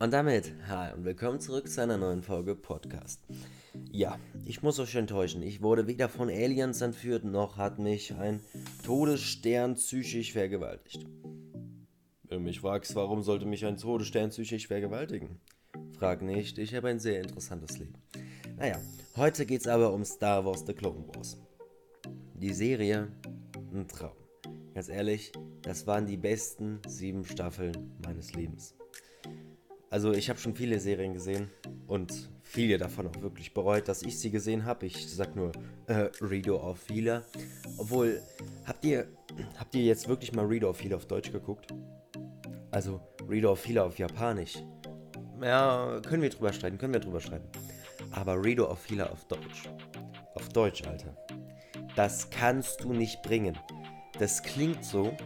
Und damit, hi und willkommen zurück zu einer neuen Folge Podcast. Ja, ich muss euch enttäuschen. Ich wurde weder von Aliens entführt, noch hat mich ein Todesstern psychisch vergewaltigt. Wenn du mich fragst, warum sollte mich ein Todesstern psychisch vergewaltigen? Frag nicht, ich habe ein sehr interessantes Leben. Naja, heute geht's aber um Star Wars The Clone Wars. Die Serie, ein Traum. Ganz ehrlich, das waren die besten sieben Staffeln meines Lebens. Also ich habe schon viele Serien gesehen und viele davon auch wirklich bereut, dass ich sie gesehen habe. Ich sag nur äh, Redo of Healer. Obwohl, habt ihr, habt ihr jetzt wirklich mal Redo of Healer auf Deutsch geguckt? Also Redo of Healer auf Japanisch. Ja, können wir drüber streiten, können wir drüber streiten. Aber Redo of Healer auf Deutsch. Auf Deutsch, Alter. Das kannst du nicht bringen. Das klingt so,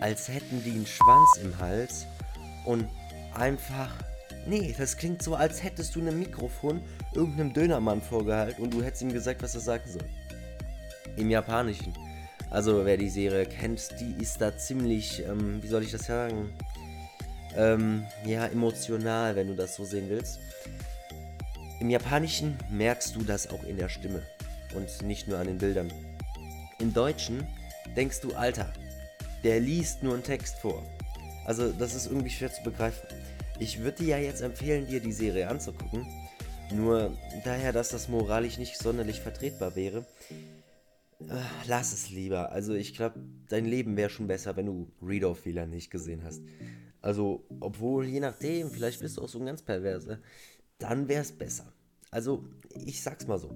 als hätten die einen Schwanz im Hals und einfach. Nee, das klingt so, als hättest du ein Mikrofon irgendeinem Dönermann vorgehalten und du hättest ihm gesagt, was er sagen soll. Im Japanischen. Also, wer die Serie kennt, die ist da ziemlich, ähm, wie soll ich das sagen? Ähm, ja, emotional, wenn du das so sehen willst. Im Japanischen merkst du das auch in der Stimme und nicht nur an den Bildern. Im Deutschen denkst du, Alter, der liest nur einen Text vor. Also, das ist irgendwie schwer zu begreifen. Ich würde dir ja jetzt empfehlen, dir die Serie anzugucken. Nur daher, dass das moralisch nicht sonderlich vertretbar wäre, äh, lass es lieber. Also ich glaube, dein Leben wäre schon besser, wenn du Reader-Fehler nicht gesehen hast. Also, obwohl, je nachdem, vielleicht bist du auch so ein ganz perverser, dann wäre es besser. Also, ich sag's mal so.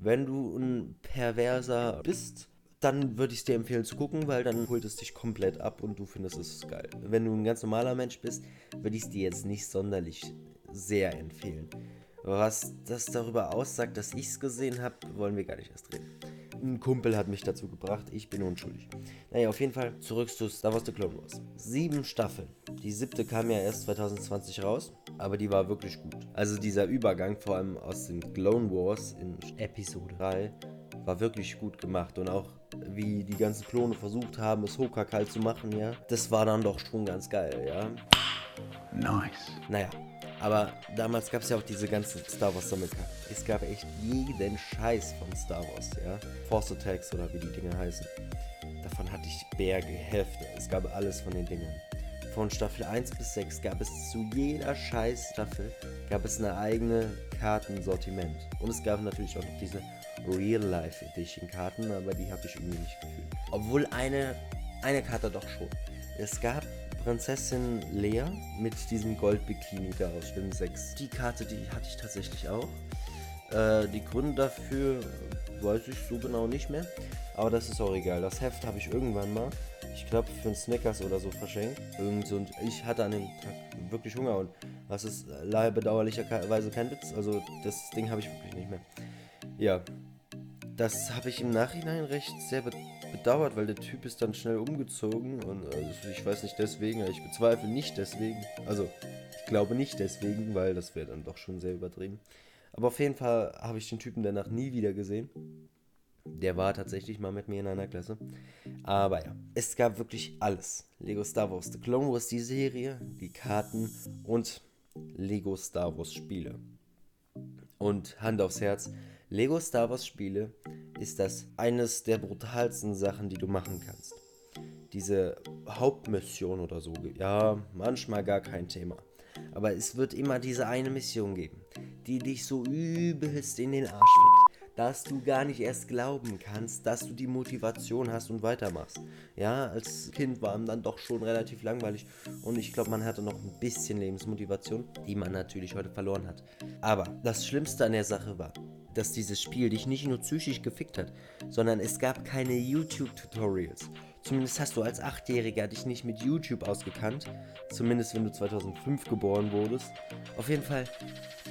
Wenn du ein Perverser bist, dann würde ich es dir empfehlen zu gucken, weil dann holt es dich komplett ab und du findest es geil. Wenn du ein ganz normaler Mensch bist, würde ich es dir jetzt nicht sonderlich sehr empfehlen. Was das darüber aussagt, dass ich es gesehen habe, wollen wir gar nicht erst reden. Ein Kumpel hat mich dazu gebracht, ich bin unschuldig. Naja, auf jeden Fall zurück zu Star Wars The Clone Wars. Sieben Staffeln. Die siebte kam ja erst 2020 raus, aber die war wirklich gut. Also dieser Übergang, vor allem aus den Clone Wars in Episode 3, war wirklich gut gemacht und auch wie die ganzen Klone versucht haben, es Hoka kalt zu machen, ja, das war dann doch schon ganz geil, ja. Nice. Naja, aber damals gab es ja auch diese ganzen Star Wars Sammelkarten. Es gab echt jeden Scheiß von Star Wars, ja. Force Attacks oder wie die Dinge heißen. Davon hatte ich Berge, Hefte. Es gab alles von den Dingen. Von Staffel 1 bis 6 gab es zu jeder scheiß Staffel gab es eine eigene Kartensortiment. Und es gab natürlich auch noch diese Real-Life Edition Karten, aber die habe ich irgendwie nicht gefühlt. Obwohl eine, eine Karte doch schon. Es gab Prinzessin Lea mit diesem Gold-Bikini da aus Film 6. Die Karte, die hatte ich tatsächlich auch. Äh, die Gründe dafür weiß ich so genau nicht mehr. Aber das ist auch egal. Das Heft habe ich irgendwann mal, ich glaube, für einen Snickers oder so verschenkt. Irgend so, und ich hatte an dem Tag wirklich Hunger und das ist leider bedauerlicherweise kein Witz. Also das Ding habe ich wirklich nicht mehr. Ja, das habe ich im Nachhinein recht sehr bedauert, weil der Typ ist dann schnell umgezogen und also ich weiß nicht deswegen, ich bezweifle nicht deswegen. Also ich glaube nicht deswegen, weil das wäre dann doch schon sehr übertrieben. Aber auf jeden Fall habe ich den Typen danach nie wieder gesehen. Der war tatsächlich mal mit mir in einer Klasse. Aber ja, es gab wirklich alles. Lego Star Wars The Clone Wars, die Serie, die Karten und Lego Star Wars Spiele. Und Hand aufs Herz, Lego Star Wars Spiele ist das eines der brutalsten Sachen, die du machen kannst. Diese Hauptmission oder so, ja, manchmal gar kein Thema. Aber es wird immer diese eine Mission geben, die dich so übelst in den Arsch fickt, dass du gar nicht erst glauben kannst, dass du die Motivation hast und weitermachst. Ja, als Kind war ihm dann doch schon relativ langweilig und ich glaube, man hatte noch ein bisschen Lebensmotivation, die man natürlich heute verloren hat. Aber das Schlimmste an der Sache war, dass dieses Spiel dich nicht nur psychisch gefickt hat, sondern es gab keine YouTube-Tutorials. Zumindest hast du als Achtjähriger dich nicht mit YouTube ausgekannt. Zumindest wenn du 2005 geboren wurdest. Auf jeden Fall,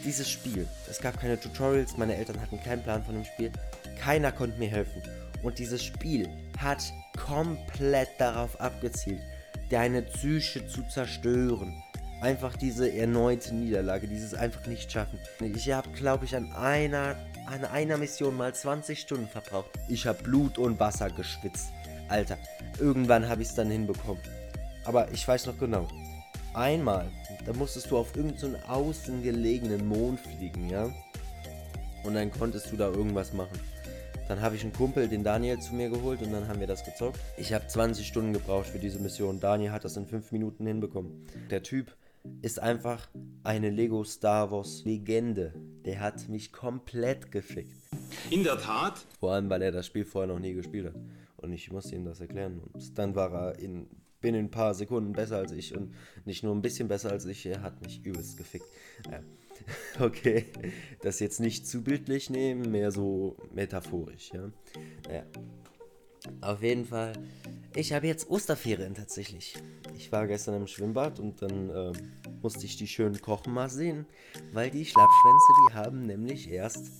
dieses Spiel. Es gab keine Tutorials, meine Eltern hatten keinen Plan von dem Spiel. Keiner konnte mir helfen. Und dieses Spiel hat komplett darauf abgezielt, deine Psyche zu zerstören einfach diese erneute Niederlage, dieses einfach nicht schaffen. Ich habe, glaube ich, an einer, an einer Mission mal 20 Stunden verbraucht. Ich habe Blut und Wasser geschwitzt. Alter, irgendwann habe ich es dann hinbekommen. Aber ich weiß noch genau. einmal, da musstest du auf irgendeinen so außen gelegenen Mond fliegen, ja? Und dann konntest du da irgendwas machen. Dann habe ich einen Kumpel, den Daniel, zu mir geholt und dann haben wir das gezockt. Ich habe 20 Stunden gebraucht für diese Mission. Daniel hat das in 5 Minuten hinbekommen. Der Typ ist einfach eine Lego Star Wars Legende. Der hat mich komplett gefickt. In der Tat. Vor allem, weil er das Spiel vorher noch nie gespielt hat. Und ich musste ihm das erklären. Und dann war er in binnen ein paar Sekunden besser als ich. Und nicht nur ein bisschen besser als ich, er hat mich übelst gefickt. Ja. Okay, das jetzt nicht zu bildlich nehmen, mehr so metaphorisch, ja. Naja. Auf jeden Fall, ich habe jetzt Osterferien tatsächlich. Ich war gestern im Schwimmbad und dann äh, musste ich die schönen Kochen mal sehen, weil die Schlappschwänze, die haben nämlich erst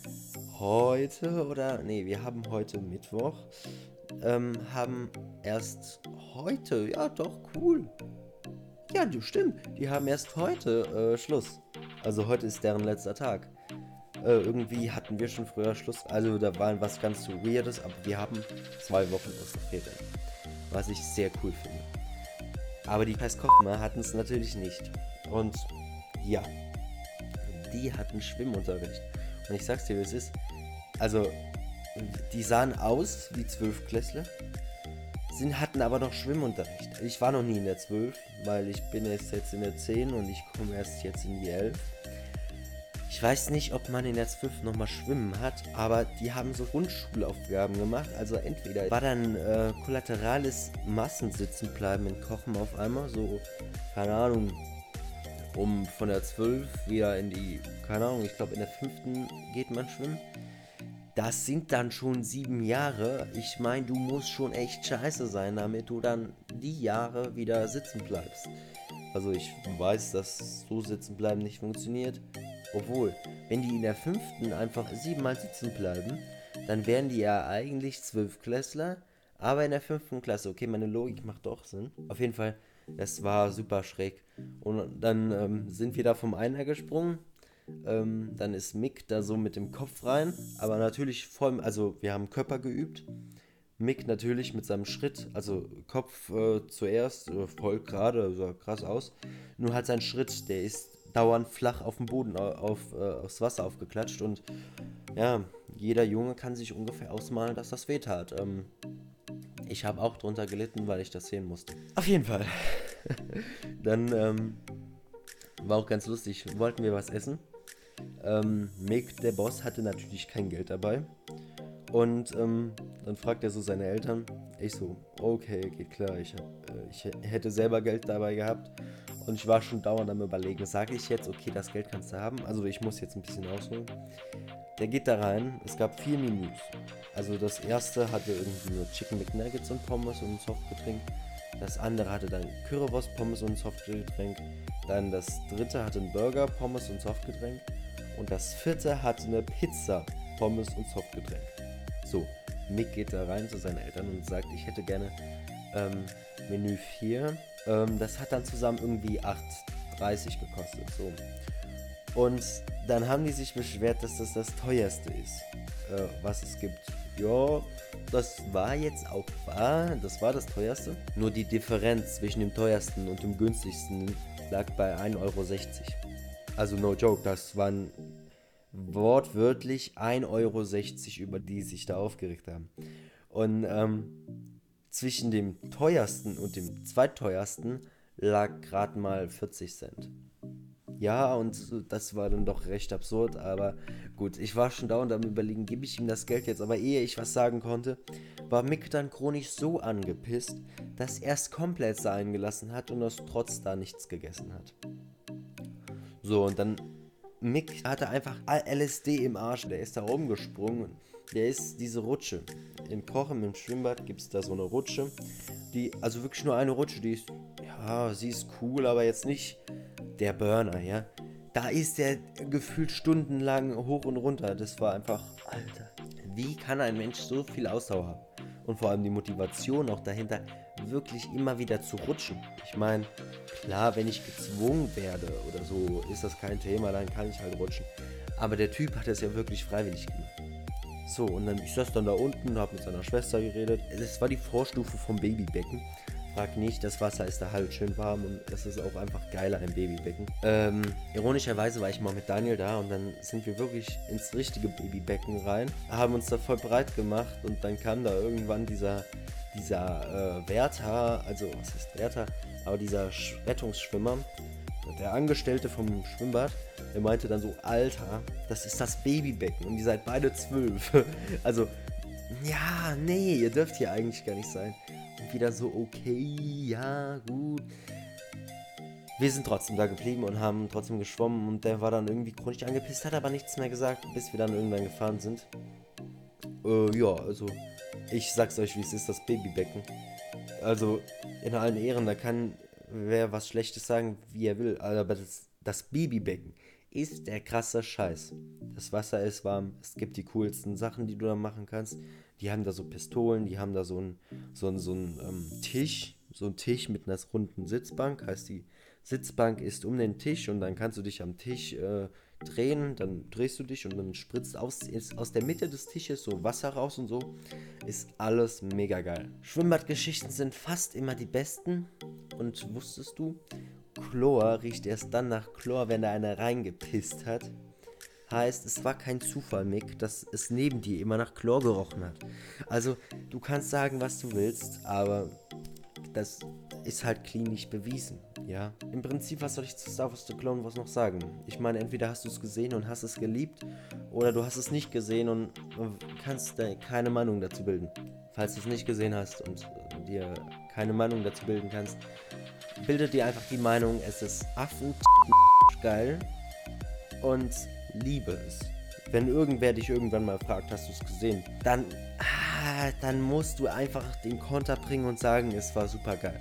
heute oder nee, wir haben heute Mittwoch, ähm, haben erst heute, ja doch cool. Ja, stimmt, die haben erst heute äh, Schluss. Also heute ist deren letzter Tag. Äh, irgendwie hatten wir schon früher Schluss. Also da war was ganz so Weirdes, aber wir haben zwei Wochen Osterferien. Was ich sehr cool finde. Aber die Peiskopma hatten es natürlich nicht. Und ja, die hatten Schwimmunterricht. Und ich sag's dir, wie es ist. Also, die sahen aus wie Zwölfklässler, sind, hatten aber noch Schwimmunterricht. Ich war noch nie in der 12, weil ich bin erst jetzt in der 10 und ich komme erst jetzt in die 11. Ich weiß nicht, ob man in der 12 nochmal schwimmen hat, aber die haben so Grundschulaufgaben gemacht. Also entweder war dann äh, kollaterales Massensitzenbleiben in Kochen auf einmal, so, keine Ahnung, um von der 12 wieder in die, keine Ahnung, ich glaube in der 5. geht man schwimmen. Das sind dann schon sieben Jahre. Ich meine, du musst schon echt scheiße sein, damit du dann die Jahre wieder sitzen bleibst. Also ich weiß, dass so sitzen bleiben nicht funktioniert. Obwohl, wenn die in der fünften einfach siebenmal sitzen bleiben, dann wären die ja eigentlich Zwölfklässler, aber in der fünften Klasse. Okay, meine Logik macht doch Sinn. Auf jeden Fall, das war super schräg. Und dann ähm, sind wir da vom Einer gesprungen. Ähm, dann ist Mick da so mit dem Kopf rein, aber natürlich voll, also wir haben Körper geübt. Mick natürlich mit seinem Schritt, also Kopf äh, zuerst, äh, voll gerade, sah krass aus. Nur halt sein Schritt, der ist dauernd flach auf dem Boden auf, äh, aufs Wasser aufgeklatscht und ja, jeder Junge kann sich ungefähr ausmalen, dass das weh tat. Ähm, ich habe auch drunter gelitten, weil ich das sehen musste. Auf jeden Fall. Dann ähm, war auch ganz lustig. Wollten wir was essen? Ähm, Mick, der Boss, hatte natürlich kein Geld dabei. Und ähm, dann fragt er so seine Eltern. Ich so, okay, geht klar. Ich, äh, ich hätte selber Geld dabei gehabt. Und ich war schon dauernd am überlegen, sage ich jetzt, okay, das Geld kannst du haben. Also ich muss jetzt ein bisschen ausholen. Der geht da rein. Es gab vier Menüs. Also das erste hatte irgendwie nur Chicken McNuggets und Pommes und ein Softgetränk. Das andere hatte dann Currywurst, Pommes und ein Softgetränk. Dann das dritte hatte einen Burger, Pommes und Softgetränk. Und das vierte hatte eine Pizza, Pommes und Softgetränk. So, Mick geht da rein zu seinen Eltern und sagt, ich hätte gerne ähm, Menü 4 ähm, das hat dann zusammen irgendwie 8,30 gekostet. So. Und dann haben die sich beschwert, dass das das teuerste ist, äh, was es gibt. Ja, das war jetzt auch wahr, das war das teuerste. Nur die Differenz zwischen dem teuersten und dem günstigsten lag bei 1,60 Euro. Also no joke, das waren wortwörtlich 1,60 Euro, über die sich da aufgeregt haben. Und ähm, zwischen dem teuersten und dem zweitteuersten lag gerade mal 40 Cent. Ja, und das war dann doch recht absurd, aber gut, ich war schon dauernd am überlegen, gebe ich ihm das Geld jetzt, aber ehe ich was sagen konnte, war Mick dann chronisch so angepisst, dass er es komplett sein gelassen hat und aus Trotz da nichts gegessen hat. So, und dann Mick hatte einfach LSD im Arsch, der ist da rumgesprungen der ist diese Rutsche. Im Kochen, im Schwimmbad gibt es da so eine Rutsche. Die, also wirklich nur eine Rutsche, die ist, ja, sie ist cool, aber jetzt nicht der Burner, ja. Da ist der gefühlt stundenlang hoch und runter. Das war einfach, Alter. Wie kann ein Mensch so viel Ausdauer haben? Und vor allem die Motivation auch dahinter, wirklich immer wieder zu rutschen. Ich meine, klar, wenn ich gezwungen werde oder so, ist das kein Thema, dann kann ich halt rutschen. Aber der Typ hat es ja wirklich freiwillig gemacht. So, und dann ich saß dann da unten, hab mit seiner Schwester geredet. Das war die Vorstufe vom Babybecken. Frag nicht, das Wasser ist da halt schön warm und es ist auch einfach geiler im Babybecken. Ähm, ironischerweise war ich mal mit Daniel da und dann sind wir wirklich ins richtige Babybecken rein, haben uns da voll breit gemacht und dann kam da irgendwann dieser, dieser äh, Wärter, also was heißt Wärter, aber dieser Sch Rettungsschwimmer, der Angestellte vom Schwimmbad, der meinte dann so, Alter, das ist das Babybecken und ihr seid beide zwölf. also, ja, nee, ihr dürft hier eigentlich gar nicht sein wieder so, okay, ja, gut. Wir sind trotzdem da geblieben und haben trotzdem geschwommen und der war dann irgendwie chronisch angepisst, hat aber nichts mehr gesagt, bis wir dann irgendwann gefahren sind. Äh, ja, also ich sag's euch, wie es ist, das Babybecken. Also in allen Ehren, da kann wer was Schlechtes sagen, wie er will, aber das, das Babybecken ist der krasse Scheiß. Das Wasser ist warm, es gibt die coolsten Sachen, die du da machen kannst. Die haben da so Pistolen, die haben da so einen so so ein, ähm, Tisch, so ein Tisch mit einer runden Sitzbank. Heißt, die Sitzbank ist um den Tisch und dann kannst du dich am Tisch äh, drehen, dann drehst du dich und dann spritzt aus, aus der Mitte des Tisches so Wasser raus und so. Ist alles mega geil. Schwimmbadgeschichten sind fast immer die besten. Und wusstest du, Chlor riecht erst dann nach Chlor, wenn da einer reingepisst hat. Heißt, es war kein Zufall, Mick, dass es neben dir immer nach Chlor gerochen hat. Also, du kannst sagen, was du willst, aber das ist halt klinisch bewiesen, ja. Im Prinzip, was soll ich zu Star Wars The Clone Wars noch sagen? Ich meine, entweder hast du es gesehen und hast es geliebt, oder du hast es nicht gesehen und kannst keine Meinung dazu bilden. Falls du es nicht gesehen hast und dir keine Meinung dazu bilden kannst, bildet dir einfach die Meinung, es ist affen geil und liebe es. Wenn irgendwer dich irgendwann mal fragt, hast du es gesehen, dann, ah, dann musst du einfach den Konter bringen und sagen, es war super geil.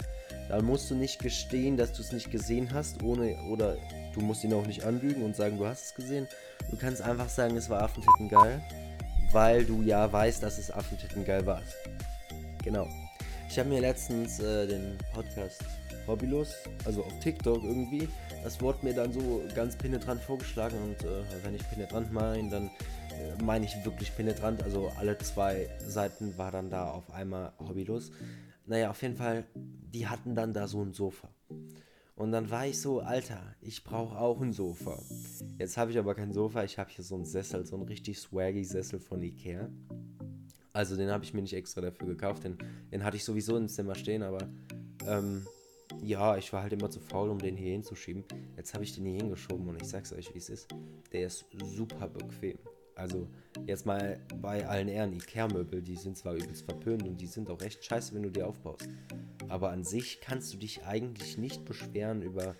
Dann musst du nicht gestehen, dass du es nicht gesehen hast, ohne oder du musst ihn auch nicht anlügen und sagen, du hast es gesehen. Du kannst einfach sagen, es war Affentitten geil, weil du ja weißt, dass es Affentitten geil war. Genau. Ich habe mir letztens äh, den Podcast Hobbylos, also auf TikTok irgendwie, das wurde mir dann so ganz penetrant vorgeschlagen und äh, wenn ich penetrant meine, dann äh, meine ich wirklich penetrant, also alle zwei Seiten war dann da auf einmal Hobbylos. Naja, auf jeden Fall, die hatten dann da so ein Sofa. Und dann war ich so, Alter, ich brauche auch ein Sofa. Jetzt habe ich aber kein Sofa, ich habe hier so einen Sessel, so einen richtig swaggy Sessel von Ikea. Also den habe ich mir nicht extra dafür gekauft, den, den hatte ich sowieso im Zimmer stehen, aber ähm, ja, ich war halt immer zu faul, um den hier hinzuschieben. Jetzt habe ich den hier hingeschoben und ich sag's euch, wie es ist. Der ist super bequem. Also, jetzt mal bei allen Ehren, Ikea-Möbel, die sind zwar übelst verpönt und die sind auch echt scheiße, wenn du die aufbaust. Aber an sich kannst du dich eigentlich nicht beschweren über,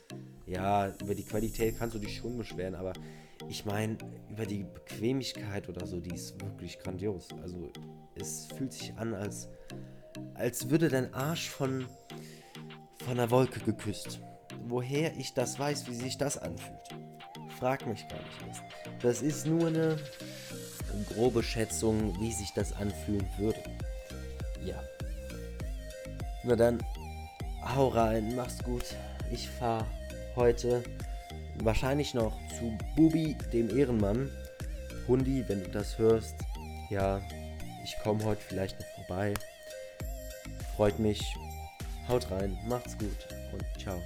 ja, über die Qualität kannst du dich schon beschweren, aber ich meine, über die Bequemlichkeit oder so, die ist wirklich grandios. Also, es fühlt sich an, als, als würde dein Arsch von, von der Wolke geküsst. Woher ich das weiß, wie sich das anfühlt, frag mich gar nicht erst. Das ist nur eine grobe Schätzung, wie sich das anfühlen würde. Ja. Na dann, hau rein, mach's gut. Ich fahr heute wahrscheinlich noch zu Bubi, dem Ehrenmann. Hundi, wenn du das hörst, ja, ich komme heute vielleicht noch vorbei. Freut mich. Haut rein, macht's gut und ciao.